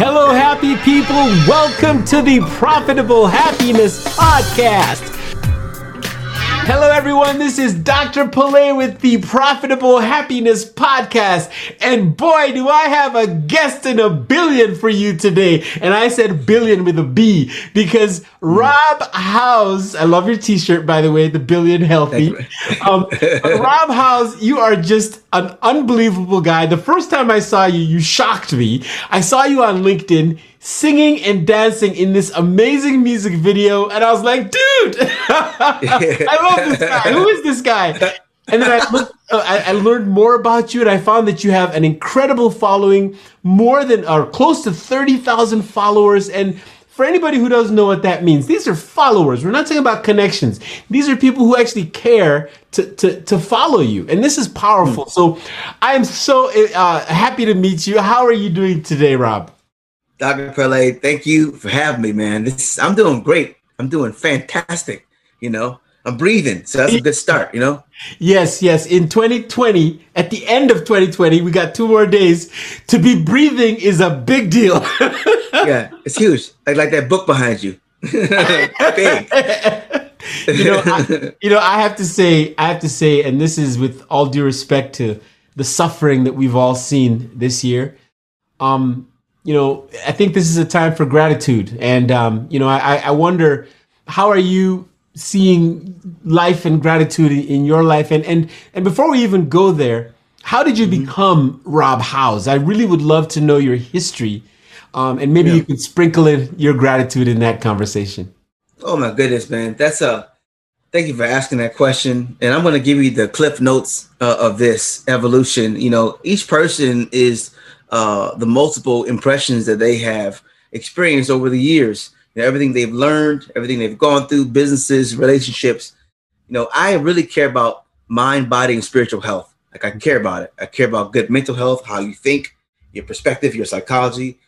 Hello, happy people. Welcome to the Profitable Happiness Podcast. Hello, everyone. This is Dr. Pillay with the Profitable Happiness Podcast. And boy, do I have a guest in a billion for you today. And I said billion with a B because Rob Howze, I love your t shirt, by the way, the billion healthy. Um, Rob Howze, you are just an unbelievable guy. The first time I saw you, you shocked me. I saw you on LinkedIn singing and dancing in this amazing music video. And I was like, dude, I love this guy. Who is this guy? And then I, looked, uh, I, I, learned more about you and I found that you have an incredible following, more than or close to 30,000 followers. And for anybody who doesn't know what that means, these are followers. We're not talking about connections. These are people who actually care to, to, to follow you. And this is powerful. Mm. So I am so uh, happy to meet you. How are you doing today, Rob? Dr. Pillay, thank you for having me, man. This I'm doing great. I'm doing fantastic. You know, I'm breathing, so that's a good start. You know. Yes, yes. In 2020, at the end of 2020, we got two more days. To be breathing is a big deal. yeah, it's huge. Like like that book behind you. big. you know, I, you know, I have to say, I have to say, and this is with all due respect to the suffering that we've all seen this year. Um, you know, I think this is a time for gratitude. And, um, you know, I, I wonder how are you seeing life and gratitude in your life? And, and, and before we even go there, how did you mm-hmm. become Rob Howze? I really would love to know your history. Um, and maybe yeah. you could sprinkle in your gratitude in that conversation. Oh my goodness, man. That's a, thank you for asking that question. And I'm going to give you the cliff notes uh, of this evolution. You know, each person is uh, the multiple impressions that they have experienced over the years. You know, everything they've learned, everything they've gone through, businesses, relationships. You know, I really care about mind, body, and spiritual health. Like I care about it. I care about good mental health, how you think, your perspective, your psychology.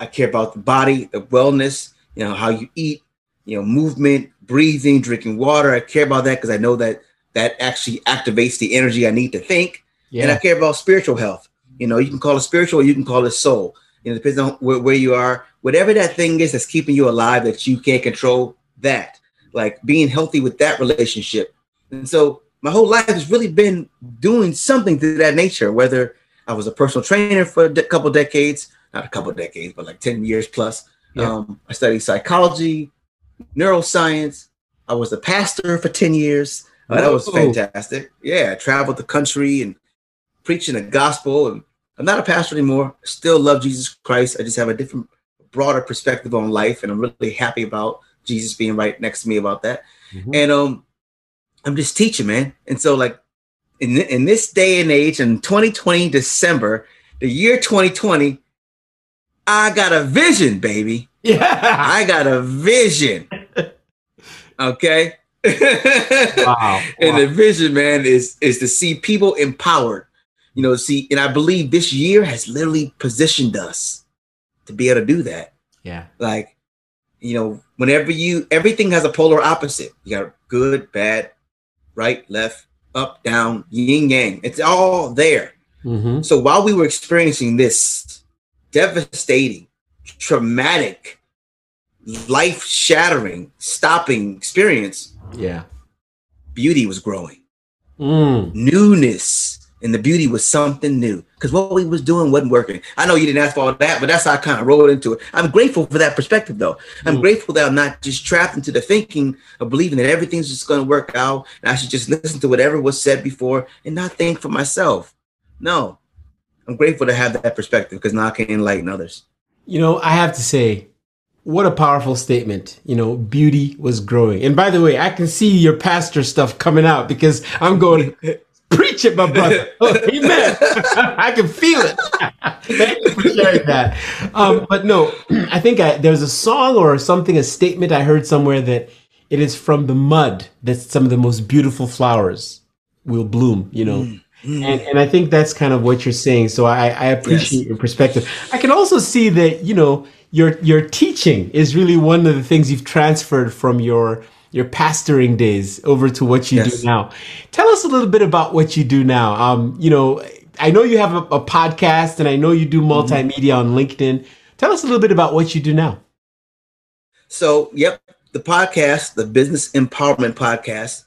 I care about the body, the wellness, you know, how you eat, you know, movement, breathing, drinking water. I care about that because I know that that actually activates the energy I need to think. Yeah. And I care about spiritual health. You know, you can call it spiritual, you can call it soul. You know, depends on where, where you are. Whatever that thing is that's keeping you alive that you can't control, that like being healthy with that relationship. And so my whole life has really been doing something to that nature. Whether I was a personal trainer for a de- couple decades, not a couple decades, but like ten years plus. Yeah. Um, I studied psychology, neuroscience. I was a pastor for ten years. Uh, that was fantastic. Yeah, I traveled the country and preaching the gospel. And I'm not a pastor anymore. I still love Jesus Christ. I just have a different, broader perspective on life, and I'm really happy about Jesus being right next to me about that. Mm-hmm. And um, I'm just teaching, man. And so, like in in this day and age, in 2020 December, the year 2020, I got a vision, baby. Yeah, I got a vision. Okay. wow. and wow. the vision, man, is is to see people empowered you know, see, and I believe this year has literally positioned us to be able to do that. Yeah. Like, you know, whenever you everything has a polar opposite. You got good, bad, right, left, up, down, yin yang. It's all there. Mm-hmm. So while we were experiencing this devastating, traumatic, life shattering, stopping experience, yeah, beauty was growing. Mm. Newness and the beauty was something new because what we was doing wasn't working. I know you didn't ask for all that, but that's how I kind of rolled into it. I'm grateful for that perspective, though. I'm mm. grateful that I'm not just trapped into the thinking of believing that everything's just going to work out, and I should just listen to whatever was said before and not think for myself. No, I'm grateful to have that perspective because now I can enlighten others. You know, I have to say, what a powerful statement. You know, beauty was growing. And by the way, I can see your pastor stuff coming out because I'm going, Preach it, my brother. Oh, amen. I can feel it. Thank you for sharing that. Um, but no, I think I, there's a song or something, a statement I heard somewhere that it is from the mud that some of the most beautiful flowers will bloom, you know. Mm. Mm. And, and I think that's kind of what you're saying. So I, I appreciate yes. your perspective. I can also see that, you know, your your teaching is really one of the things you've transferred from your your pastoring days over to what you yes. do now. Tell us a little bit about what you do now. Um, you know, I know you have a, a podcast and I know you do mm-hmm. multimedia mm-hmm. on LinkedIn. Tell us a little bit about what you do now. So, yep, the podcast, the Business Empowerment Podcast,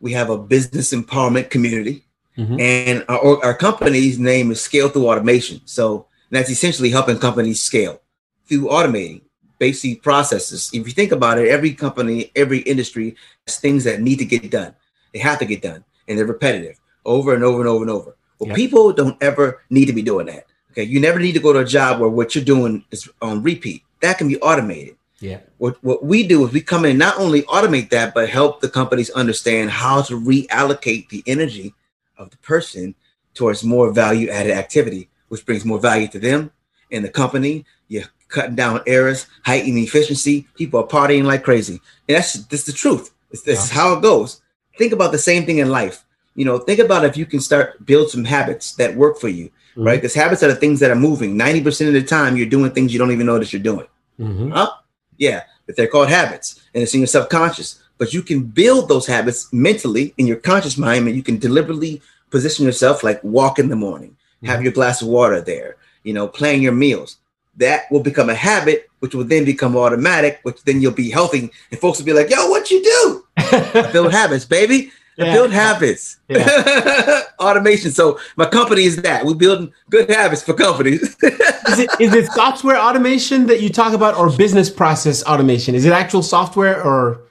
we have a business empowerment community. Mm-hmm. And our, our company's name is Scale Through Automation. So that's essentially helping companies scale through automating basic processes. If you think about it, every company, every industry has things that need to get done. They have to get done and they're repetitive over and over and over and over. Well, yep. people don't ever need to be doing that. Okay. You never need to go to a job where what you're doing is on repeat. That can be automated. Yeah. What what we do is we come in not only automate that, but help the companies understand how to reallocate the energy of the person towards more value added activity, which brings more value to them and the company. You're cutting down errors, heightening efficiency. People are partying like crazy. And that's that's the truth. This is how it goes. Think about the same thing in life. You know, think about if you can start build some habits that work for you, mm-hmm. right? Because habits are the things that are moving. 90% of the time you're doing things you don't even know that you're doing. Mm-hmm. Huh? Yeah, but they're called habits and it's in your subconscious. But you can build those habits mentally in your conscious mind and you can deliberately position yourself like walk in the morning, mm-hmm. have your glass of water there, you know, plan your meals. That will become a habit, which will then become automatic, which then you'll be healthy. And folks will be like, yo, what you do? Build habits, baby. Yeah. build habits. Yeah. Automation. So my company is that. we're building good habits for companies. is, it, is it software automation that you talk about or business process automation? Is it actual software or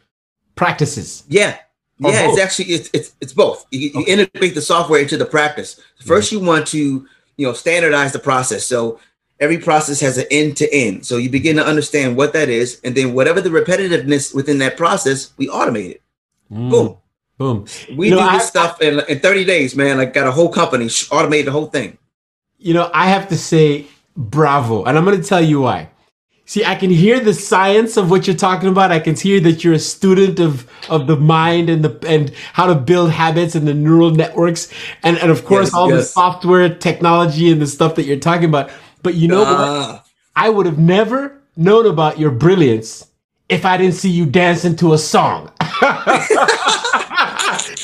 practices? Yeah. Or yeah, both? it's actually it's it's, it's both. You, you integrate the software into the practice. First, you want to you know standardize the process. So every process has an end to end. So you begin to understand what that is, and then whatever the repetitiveness within that process, we automate it. Mm. Boom. Boom. We you know, do this I, stuff in, in 30 days, man. Like got a whole company, automate the whole thing. You know, I have to say bravo. And I'm going to tell you why. See, I can hear the science of what you're talking about. I can hear that you're a student of, of the mind and the and how to build habits and the neural networks and, and of course yes, all yes. the software technology and the stuff that you're talking about. But you know uh. what? Ah. I would have never known about your brilliance if I didn't see you dancing to a song.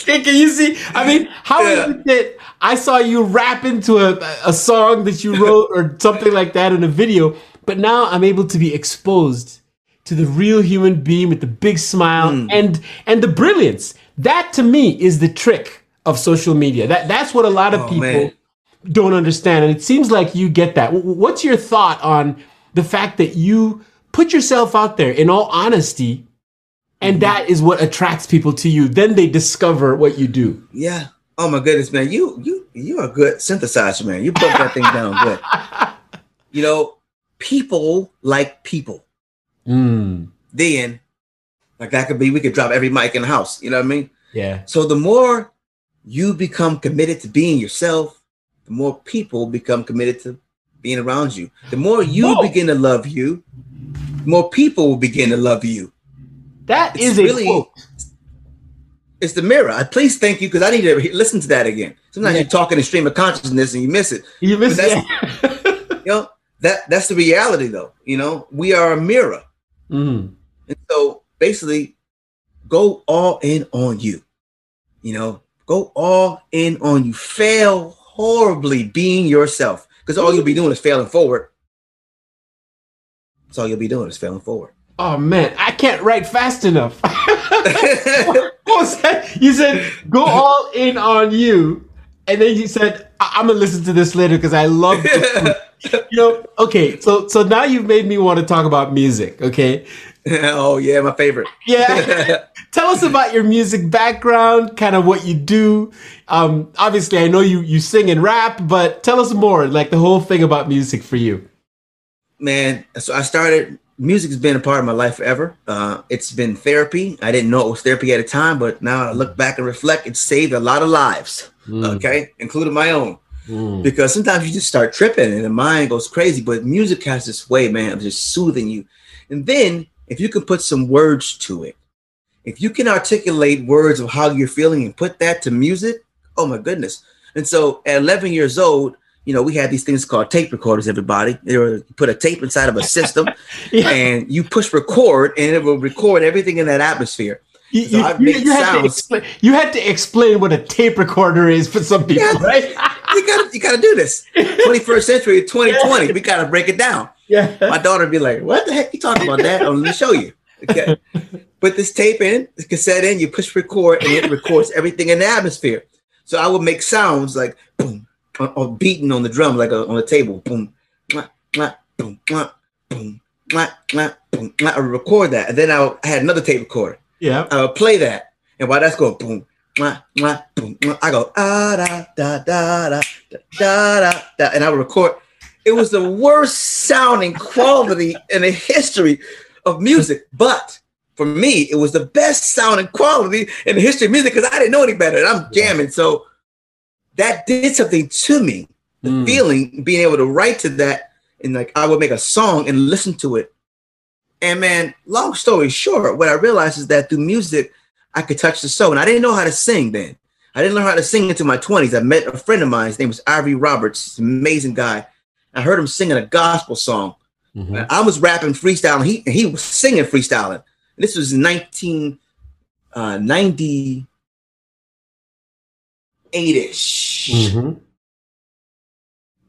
Can you see? I mean, how yeah. is it that I saw you rap into a, a song that you wrote or something like that in a video, but now I'm able to be exposed to the real human being with the big smile mm. and and the brilliance. That to me is the trick of social media. That that's what a lot of oh, people man. don't understand, and it seems like you get that. What's your thought on the fact that you put yourself out there in all honesty and that is what attracts people to you. Then they discover what you do. Yeah. Oh my goodness, man. You you you're a good synthesizer, man. You broke that thing down good. You know, people like people. Mm. Then, like that could be, we could drop every mic in the house. You know what I mean? Yeah. So the more you become committed to being yourself, the more people become committed to being around you. The more you Whoa. begin to love you, more people will begin to love you. That it's is really, quote. It's the mirror. I please thank you because I need to listen to that again. Sometimes yeah. you're talking in stream of consciousness and you miss it. You miss it. you know that that's the reality, though. You know we are a mirror, mm. and so basically, go all in on you. You know, go all in on you. Fail horribly being yourself because all you'll be doing is failing forward. That's all you'll be doing is failing forward. Oh man, I can't write fast enough. what was that? You said go all in on you, and then you said I- am gonna listen to this later because I love. you know, okay, so so now you've made me want to talk about music. Okay. oh yeah, my favorite. Yeah. Tell us about your music background, kind of what you do. Um, obviously, I know you you sing and rap, but tell us more, like the whole thing about music for you. Man, so I started music has been a part of my life forever. Uh, it's been therapy. I didn't know it was therapy at the time, but now I look back and reflect, it saved a lot of lives. Mm. Okay, including my own. Mm. Because sometimes you just start tripping and the mind goes crazy. But music has this way, man, of just soothing you. And then if you can put some words to it, if you can articulate words of how you're feeling and put that to music, oh my goodness. And so at 11 years old, you know, we had these things called tape recorders, everybody. They were put a tape inside of a system yeah. and you push record and it will record everything in that atmosphere. You, so you, you, you had explain, you, had to explain, what a tape recorder is for some people, yeah. right? you gotta you gotta do this. 21st century, 2020, yeah. we gotta break it down. Yeah. My daughter would be like, "What the heck you talking about, Dad? Oh, let me show you." Okay. Put this tape in, this cassette in, you push record, and it records everything in the atmosphere. So I would make sounds like boom, or, or beating on the drum, like a, on a table, boom, mwah, mwah, boom, mwah, boom, mwah, mwah, boom, mwah. I would record that, and then I, would- I had another tape recorder. Yeah. I would play that, and while that's going boom, mwah, mwah, boom, mwah, I go ah da da da da da da da, da and I would record. It was the worst sounding quality in the history of music, but for me, it was the best sounding quality in the history of music because I didn't know any better. And I'm jamming, so that did something to me. The Mm. feeling, being able to write to that, and like I would make a song and listen to it. And man, long story short, what I realized is that through music, I could touch the soul. And I didn't know how to sing then. I didn't learn how to sing until my 20s. I met a friend of mine. His name was Ivory Roberts. Amazing guy. I heard him singing a gospel song. Mhm. And I was rapping freestyle, and he, he was singing freestyling. This was 1998 ish. Mhm.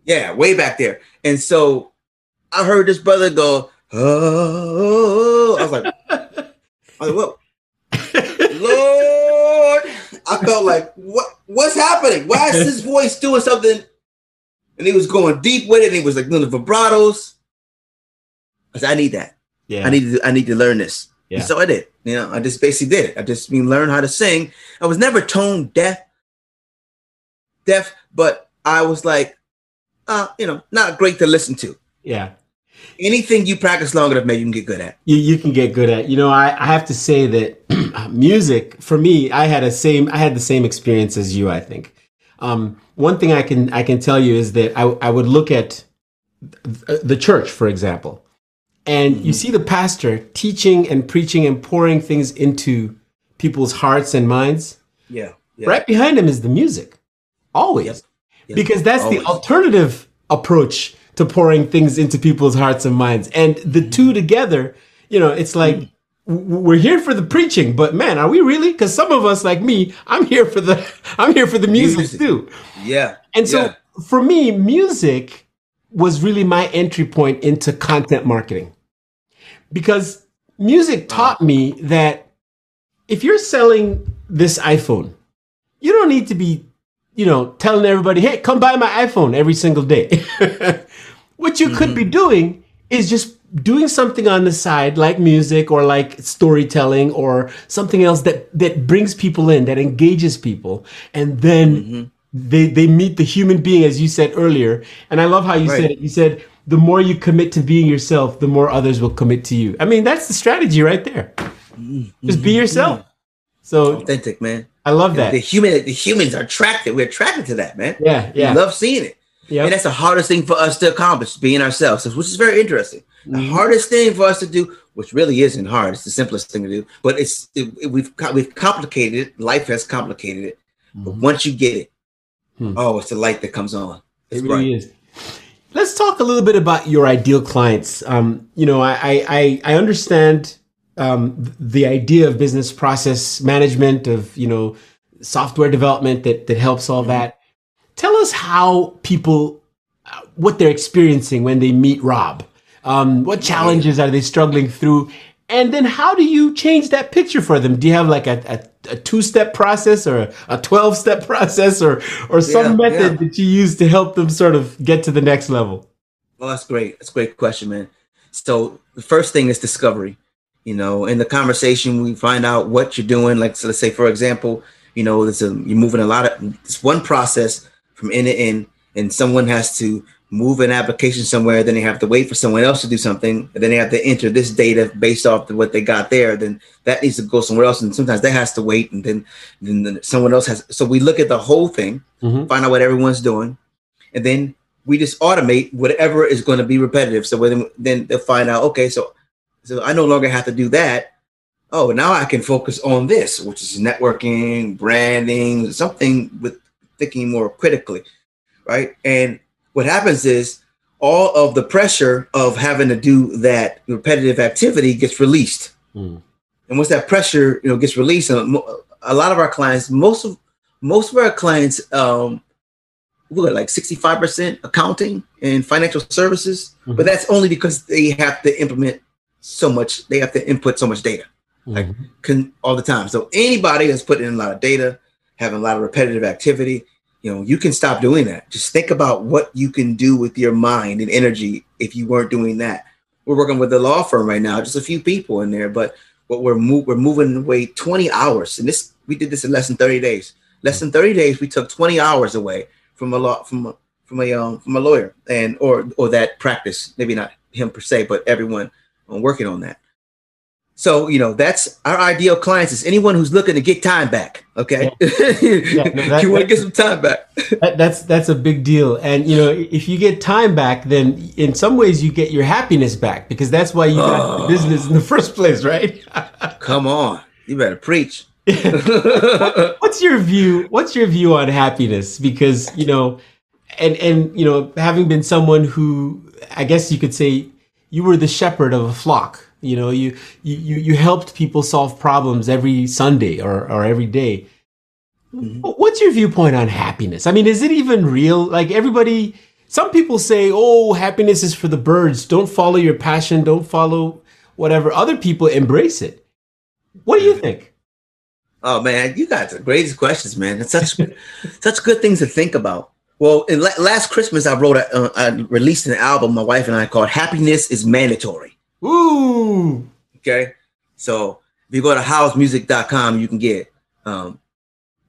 Yeah, way back there. And so I heard this brother go, oh, I was like, I was like? Lord, I felt like, what? What's happening? Why is his voice doing something? And he was going deep with it. And he was like doing the vibratos. I said, I need that. Yeah. I need to. I need to learn this. Yeah. And so I did. You know, I just basically did it. I just mean learn how to sing. I was never tone deaf, deaf, but I was like, uh, you know, not great to listen to. yeah. Anything you practice long enough, maybe you can get good at. you, you can get good at. You know, I, I have to say that music for me, I had a same I had the same experience as you. I think um, one thing I can I can tell you is that I I would look at th- the church, for example, and you see the pastor teaching and preaching and pouring things into people's hearts and minds. Yeah. yeah. Right behind him is the music, always, Yep. Yep. because that's Always. the alternative approach to pouring things into people's hearts and minds. And the two together, you know, it's like we're here for the preaching, but man, are we really? Because some of us, like me, I'm here for the I'm here for the music, Music. too. Yeah. And so Yeah. for me, music was really my entry point into content marketing. Because music taught me that if you're selling this iPhone, you don't need to be, you know, telling everybody, "Hey, come buy my iPhone every single day." what you could be mm-hmm. doing is just doing something on the side like music or like storytelling or something else that that brings people in that engages people. And then mm-hmm. they they meet the human being as you said earlier. And i love how you Right. said it. You said the more you commit to being yourself the more others will commit to you. I mean that's the strategy right there. Mm-hmm. Just be yourself. So Authentic, man. i love that. The human, the humans are attracted. We're attracted to that, man. yeah We yeah. love seeing it. Yep. And that's the hardest thing for us to accomplish, being ourselves, which is very interesting. The Mhm. hardest thing for us to do, which really isn't hard, it's the simplest thing to do, but it's it, it- we've we've complicated it. Life has complicated it. But once you get it, Hmm. oh, it's the light that comes on. It really bright. is. Let's talk a little bit about your ideal clients. Um, you know, I I, I- I understand um, the idea of business process management, of you know, software development that that helps all that. Tell us how people, uh, what they're experiencing when they meet Rob. Um, what challenges are they struggling through? And then how do you change that picture for them? Do you have like a, a, a two step process or a 12 step process or, or some Yeah, method yeah. that you use to help them sort of get to the next level? Well, that's great. That's a great question, man. So the first thing is discovery. You know, in the conversation, we find out what you're doing. Like, so let's say, for example, you know, a, you're moving a lot of it's one process from end to end, and someone has to move an application somewhere. Then they have to wait for someone else to do something, and then they have to enter this data based off of what they got there. Then that needs to go somewhere else, and sometimes that has to wait, and then then someone else has. So we look at the whole thing, Mhm. find out what everyone's doing, and then we just automate whatever is going to be repetitive. So when, then they'll find out, okay, so so I no longer have to do that. Oh, now I can focus on this, which is networking, branding, something with thinking more critically, right? And what happens is all of the pressure of having to do that repetitive activity gets released. Mm. And once that pressure, you know, gets released, a lot of our clients, most of most of our clients um, what, like 65% accounting and financial services, Mhm. but that's only because they have to implement so much, they have to input so much data like Mhm. con- all the time. So anybody that's putting in a lot of data, having a lot of repetitive activity, you know, you can stop doing that. Just think about what you can do with your mind and energy if you weren't doing that. We're working with a law firm right now, just a few people in there, but what we're mo- we're moving away 20 hours, and this we did this in less than 30 days. Less than 30 days, we took 20 hours away from a law from a, from a um, from a lawyer and or or that practice. Maybe not him per se, but everyone um, working on that. So you know that's our ideal clients is anyone who's looking to get time back. Okay, no, that- you want to get some time back. That, that's that's a big deal, and you know if you get time back, then in some ways you get your happiness back because that's why you got Oh. the business in the first place, right? Come on, you better preach. what's your view? What's your view on happiness? Because you know, and and you know, having been someone who I guess you could say you were the shepherd of a flock. You know, you you you, helped people solve problems every Sunday or or every day. Mhm. What's your viewpoint on happiness? I mean, is it even real? Like everybody, some people say, "Oh, happiness is for the birds. Don't follow your passion. Don't follow whatever." Other people embrace it. What do you think? Oh man, you got the greatest questions, man. It's such such good things to think about. Well, in la- last Christmas, I wrote a, uh, I released an album, my wife and I called "Happiness Is Mandatory." Ooh. Okay, so if you go to howzemusic.com, you can get, um,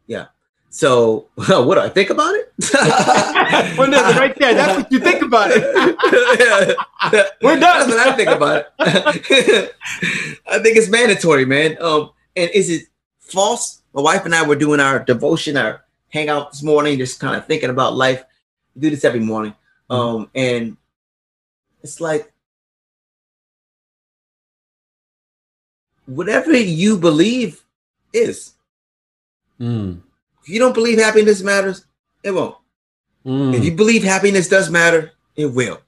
yeah. So what do I think about it? well, no, right there. That's what you think about it. We're done. That's what I think about it. I think it's mandatory, man. Um, and is it false? My wife and I were doing our devotion, our hangout this morning, just kind of thinking about life. We do this every morning. Um, and it's like whatever you believe is. Mm, If you don't believe happiness matters, it won't. mm, If you believe happiness does matter, it will.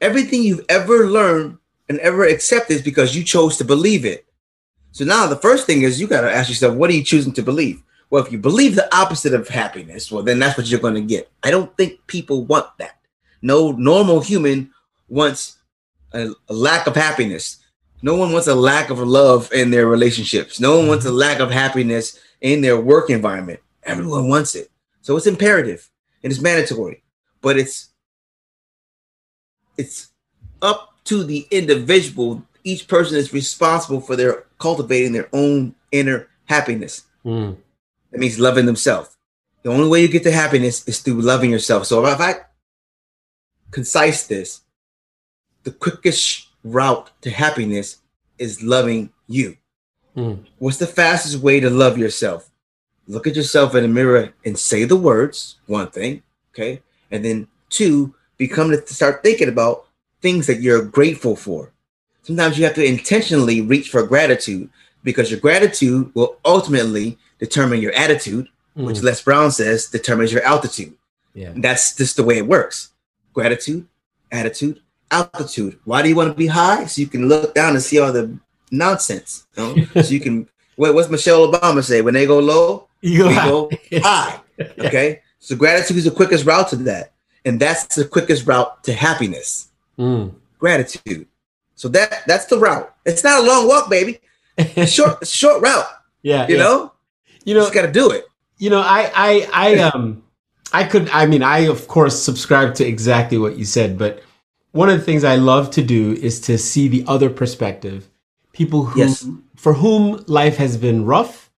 Everything you've ever learned and ever accepted is because you chose to believe it. So now the first thing is you got to ask yourself, what are you choosing to believe? Well, if you believe the opposite of happiness, well, then that's what you're going to get. I don't think people want that. No normal human wants a, a lack of happiness. No one wants a lack of love in their relationships. No one wants a lack of happiness in their work environment. Everyone wants it. So it's imperative and it's mandatory, but it's it's up to the individual. Each person is responsible for their cultivating their own inner happiness. mm. That means loving themselves. The only way you get to happiness is through loving yourself. So if I concise this, the quickest route to happiness is loving you. Mm. What's the fastest way to love yourself? Look at yourself in the mirror and say the words, one thing, okay? And then two, become to start thinking about things that you're grateful for. Sometimes you have to intentionally reach for gratitude because your gratitude will ultimately determine your attitude, which Mm. Les Brown says determines your altitude. Yeah. That's just the way it works. Gratitude, attitude, altitude. Why do you want to be high? So you can look down and see all the nonsense. You know? so you can. What, what's Michelle Obama say? When they go low, You we go high. Okay. So gratitude is the quickest route to that, and that's the quickest route to happiness. Mm. Gratitude. So that that's the route. It's not a long walk, baby. Short, short route. yeah. You yeah. know, You you know, just got to do it. you know, I, I, I, um, I could, I mean, I of course subscribe to exactly what you said, but one of the things I love to do is to see the other perspective. People who, Yes. for whom life has been rough,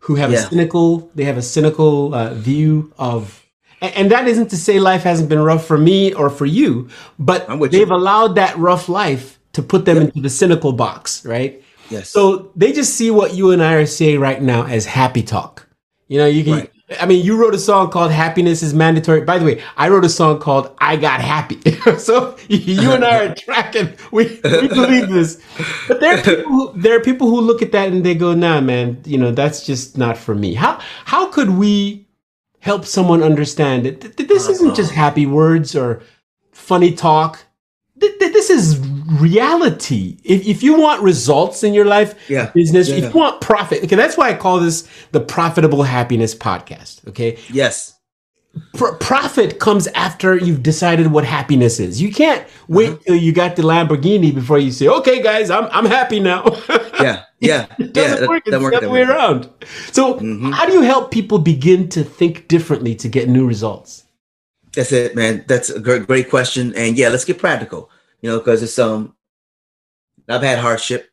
who have a cynical, they have a cynical uh, view of, and, and that isn't to say life hasn't been rough for me or for you, but they've you. allowed that rough life to put them into the cynical box, right? Yes. So they just see what you and I are saying right now as happy talk. You know, you can. Right. I mean, you wrote a song called "Happiness Is Mandatory." By the way, I wrote a song called "I Got Happy." so you and I are tracking. We we believe this, but there are people. Who, there are people who look at that and they go, "Nah, man, you know, that's just not for me." How how could we help someone understand that th- th- this isn't just happy words or funny talk? Th- th- This is reality. If, if you want results in your life, Yeah. business, Yeah. if you want profit, okay, that's why I call this the Profitable Happiness Podcast. Okay. yes. pr- profit comes after you've decided what happiness is. You can't wait uh-huh. till you got the Lamborghini before you say, "Okay, guys, I'm I'm happy now." yeah, yeah, it doesn't yeah, work. It's the other way around. So, mm-hmm. how do you help people begin to think differently to get new results? That's it, man. That's a great, great question. And yeah, let's get practical. You know, because it's um, I've had hardship,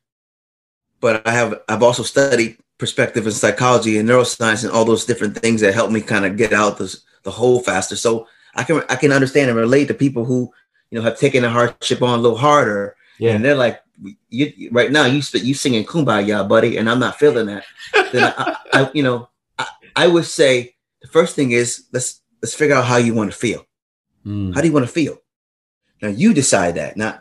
but I have I've also studied perspective and psychology and neuroscience and all those different things that help me kind of get out this the hole faster. So I can I can understand and relate to people who you know have taken the hardship on a little harder. Yeah. And they're like, you, right now you you singing kumbaya, buddy, and I'm not feeling that. then I, I, you know, I, I would say the first thing is let's let's figure out how you want to feel. Mm. How do you want to feel? Now you decide that. Now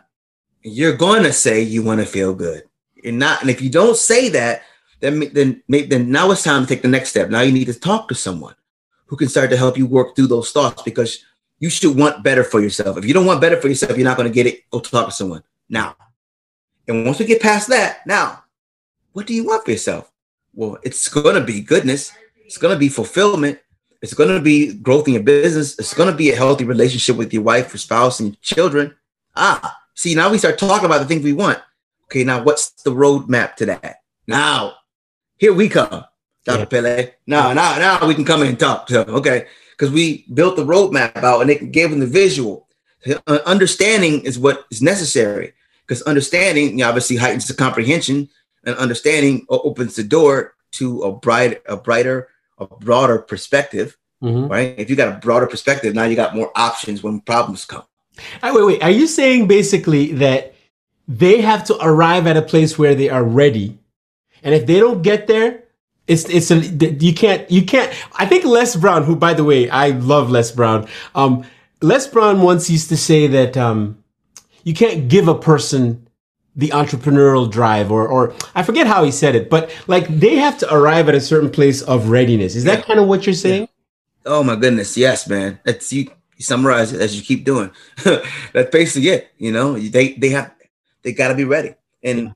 you're going to say you want to feel good. You're not, and if you don't say that, then then then now it's time to take the next step. Now you need to talk to someone who can start to help you work through those thoughts because you should want better for yourself. If you don't want better for yourself, you're not going to get it. Go talk to someone now. And once we get past that, now, what do you want for yourself? Well, it's going to be goodness. It's going to be fulfillment. It's going to be growth in your business. It's going to be a healthy relationship with your wife, your spouse, and your children. Ah, see, now we start talking about the things we want. Okay, now what's the roadmap to that? Now, here we come. Dr. Yeah. Pillay. Now, now, now we can come in and talk. So, okay, because we built the roadmap out and it gave them the visual. Uh, understanding is what is necessary because understanding you know, obviously heightens the comprehension, and understanding opens the door to a bright, a brighter, a broader perspective. Mm-hmm. Right? If you got a broader perspective, now you got more options when problems come. Right, wait, wait. Are you saying basically that they have to arrive at a place where they are ready, and if they don't get there, it's it's a you can't you can't. I think Les Brown, who by the way I love Les Brown. Um, Les Brown once used to say that um, you can't give a person the entrepreneurial drive or or I forget how he said it, but like they have to arrive at a certain place of readiness. Is that kind of what you're saying? Oh my goodness, yes, man. That's you, you summarize it as you keep doing. That's basically it. You know, they they have they got to be ready, and yeah.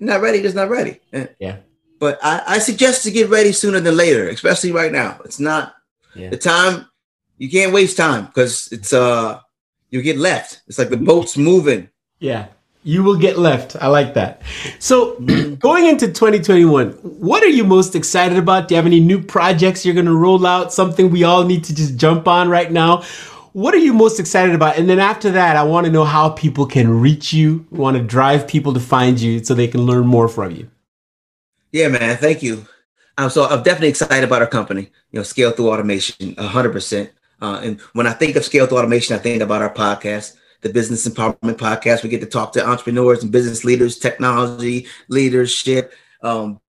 not ready, just not ready. Yeah. But I, I, suggest to get ready sooner than later, especially right now. It's not yeah. the time. You can't waste time because it's uh you get left. It's like the boat's moving. Yeah. You will get left. I like that. So, going into 2021, what are you most excited about? Do you have any new projects you're going to roll out? Something we all need to just jump on right now? What are you most excited about? And then after that, I want to know how people can reach you, want to drive people to find you so they can learn more from you. Yeah, man. Thank you. Um, so I'm definitely excited about our company. You know, scale through automation, hundred uh, percent. And when I think of scale through automation, I think about our podcast, the Business Empowerment Podcast. We get to talk to entrepreneurs and business leaders, technology leadership, um,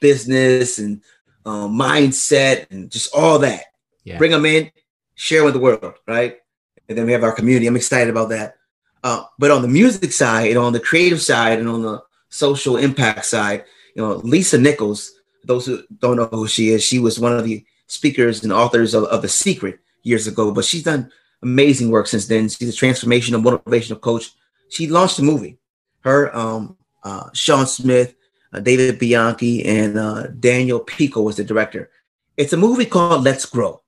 business, and um, mindset, and just all that. Yeah. Bring them in, share with the world, right? And then we have our community. I'm excited about that. Uh, but on the music side, and on the creative side, and on the social impact side you know, Lisa Nichols, those who don't know who she is, she was one of the speakers and authors of, of The Secret years ago, but she's done amazing work since then. She's a transformational, motivational coach. She launched a movie. Her, um, uh, Sean Smith, uh, David Bianchi, and uh, Daniel Pico was the director. It's a movie called Let's Grow.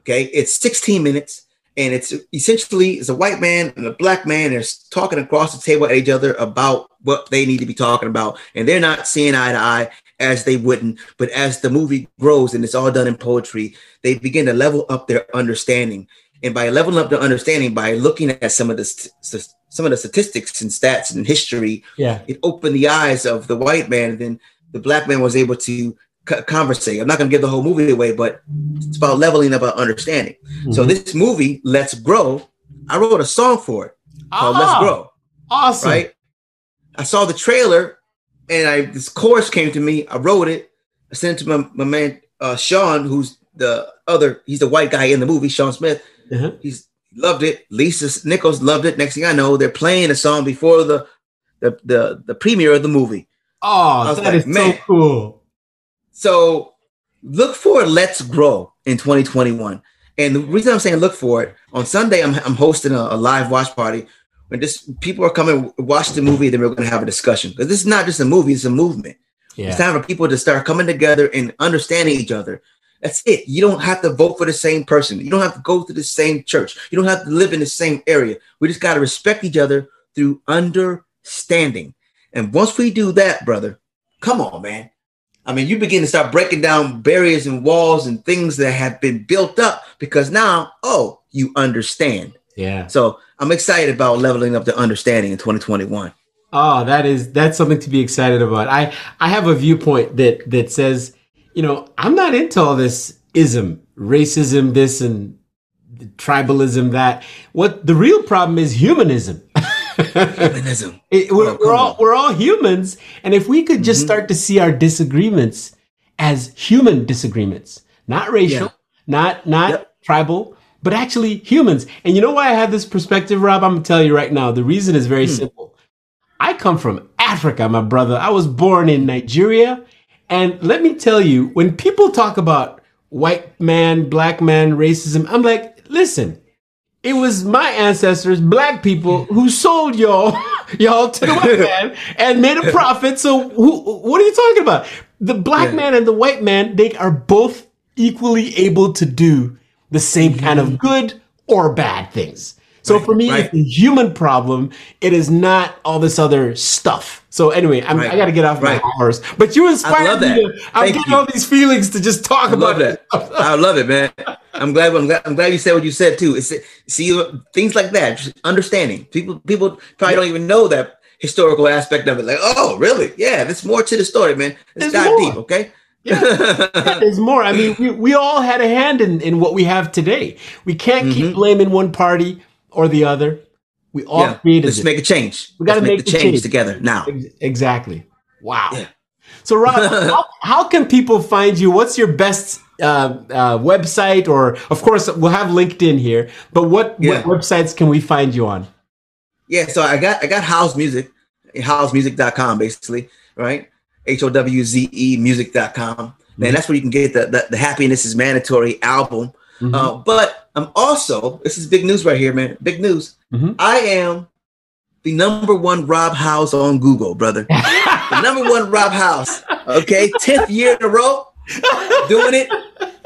Okay, it's 16 minutes and it's essentially it's a white man and a black man they're talking across the table at each other about what they need to be talking about and they're not seeing eye to eye as they wouldn't but as the movie grows and it's all done in poetry they begin to level up their understanding and by leveling up the understanding by looking at some of the st- some of the statistics and stats and history yeah it opened the eyes of the white man and then the black man was able to conversate. I'm not going to give the whole movie away, but it's about leveling up our understanding. Mm-hmm. So this movie, Let's Grow, I wrote a song for it called Let's ah, Grow. Awesome. Right? I saw the trailer and I this chorus came to me. I wrote it. I sent it to my, my man uh, Sean, who's the other, he's the white guy in the movie, Sean Smith. Uh-huh. He's loved it. Lisa Nichols loved it. Next thing I know, they're playing the song before the the the, the premiere of the movie. Oh, that like, is so cool. So look for Let's Grow in 2021. And the reason I'm saying look for it on Sunday, I'm, I'm hosting a, a live watch party when this people are coming watch the movie, then we're going to have a discussion because this is not just a movie; it's a movement. Yeah. It's time for people to start coming together and understanding each other. That's it. You don't have to vote for the same person. You don't have to go to the same church. You don't have to live in the same area. We just got to respect each other through understanding. And once we do that, brother, come on, man. I mean, you begin to start breaking down barriers and walls and things that have been built up because now, oh, you understand. Yeah. So I'm excited about leveling up the understanding in 2021. Oh, ah, that is that's something to be excited about. I I have a viewpoint that that says, you know, I'm not into all this ism, racism, this and tribalism, that. What the real problem is humanism. Humanism. It, we're, oh, we're all we're all humans, and if we could just mm-hmm. start to see our disagreements as human disagreements, not racial, yeah. not not yep. tribal, but actually humans. And you know why I have this perspective, Rob? I'm gonna tell you right now. The reason is very hmm. simple. I come from Africa, my brother. I was born in Nigeria. And let me tell you, when people talk about white man, black man, racism, I'm like, listen, it was my ancestors, black people, who sold y'all, y'all to the white man and made a profit. So who, what are you talking about? The black yeah. man and the white man, they are both equally able to do the same kind of mm-hmm. good or bad things. So right, for me, right. it's a human problem. It is not all this other stuff. So anyway, right. i got to get off my horse. But you inspired me. To, I'm Thank getting you. all these feelings to just talk I about that. I love it, man. I'm glad, I'm glad. I'm glad you said what you said too. It's see things like that. Just understanding. People people probably don't even know that historical aspect of it. Like, oh, really? Yeah, there's more to the story, man. Let's dive deep. Okay. Yeah. yeah. there's more. I mean, we, we all had a hand in, in what we have today. We can't mm-hmm. keep blaming one party or the other. We all yeah. created Let's it. make a change. We got to make, make the change, change, together now. Exactly. Wow. Yeah. So, Rob, how, how, can people find you? What's your best uh, uh, website? Or, of course, we'll have LinkedIn here. But what, yeah. what websites can we find you on? Yeah, so I got I got Howze Music, howzemusic.com basically, right? H O W Z E music.com. Man, mm-hmm. that's where you can get the, the, the Happiness is Mandatory album. Mm-hmm. Uh, but I'm also, this is big news right here, man. Big news. Mm-hmm. I am the number one Rob Howze on Google, brother. the number one Rob Howze. Okay. 10th year in a row doing it.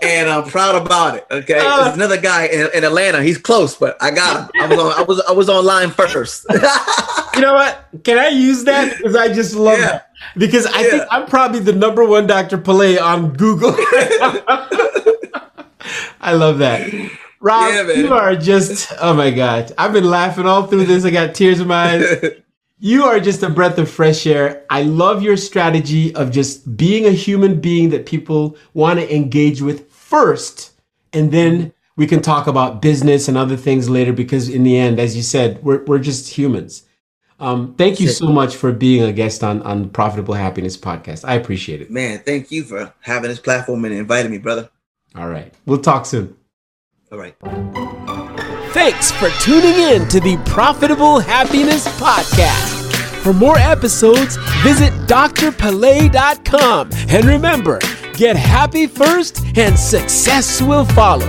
And I'm proud about it. Okay. Uh, There's another guy in, in, Atlanta. He's close, but I got him. I was on, I was, I was online first. you know what? Can I use that? Because I just love yeah. that. Because I yeah. think I'm probably the number one Dr. Pillay on Google. I love that. Rob, yeah, you are just, oh my God. I've been laughing all through this. I got tears in my eyes. You are just a breath of fresh air. I love your strategy of just being a human being that people want to engage with first. And then we can talk about business and other things later because, in the end, as you said, we're, we're just humans. Um, thank you so much for being a guest on, on Profitable Happiness podcast. I appreciate it. Man, thank you for having this platform and inviting me, brother. All right. We'll talk soon. All right. Thanks for tuning in to the Profitable Happiness Podcast. For more episodes, visit drpillay.com. And remember, get happy first and success will follow.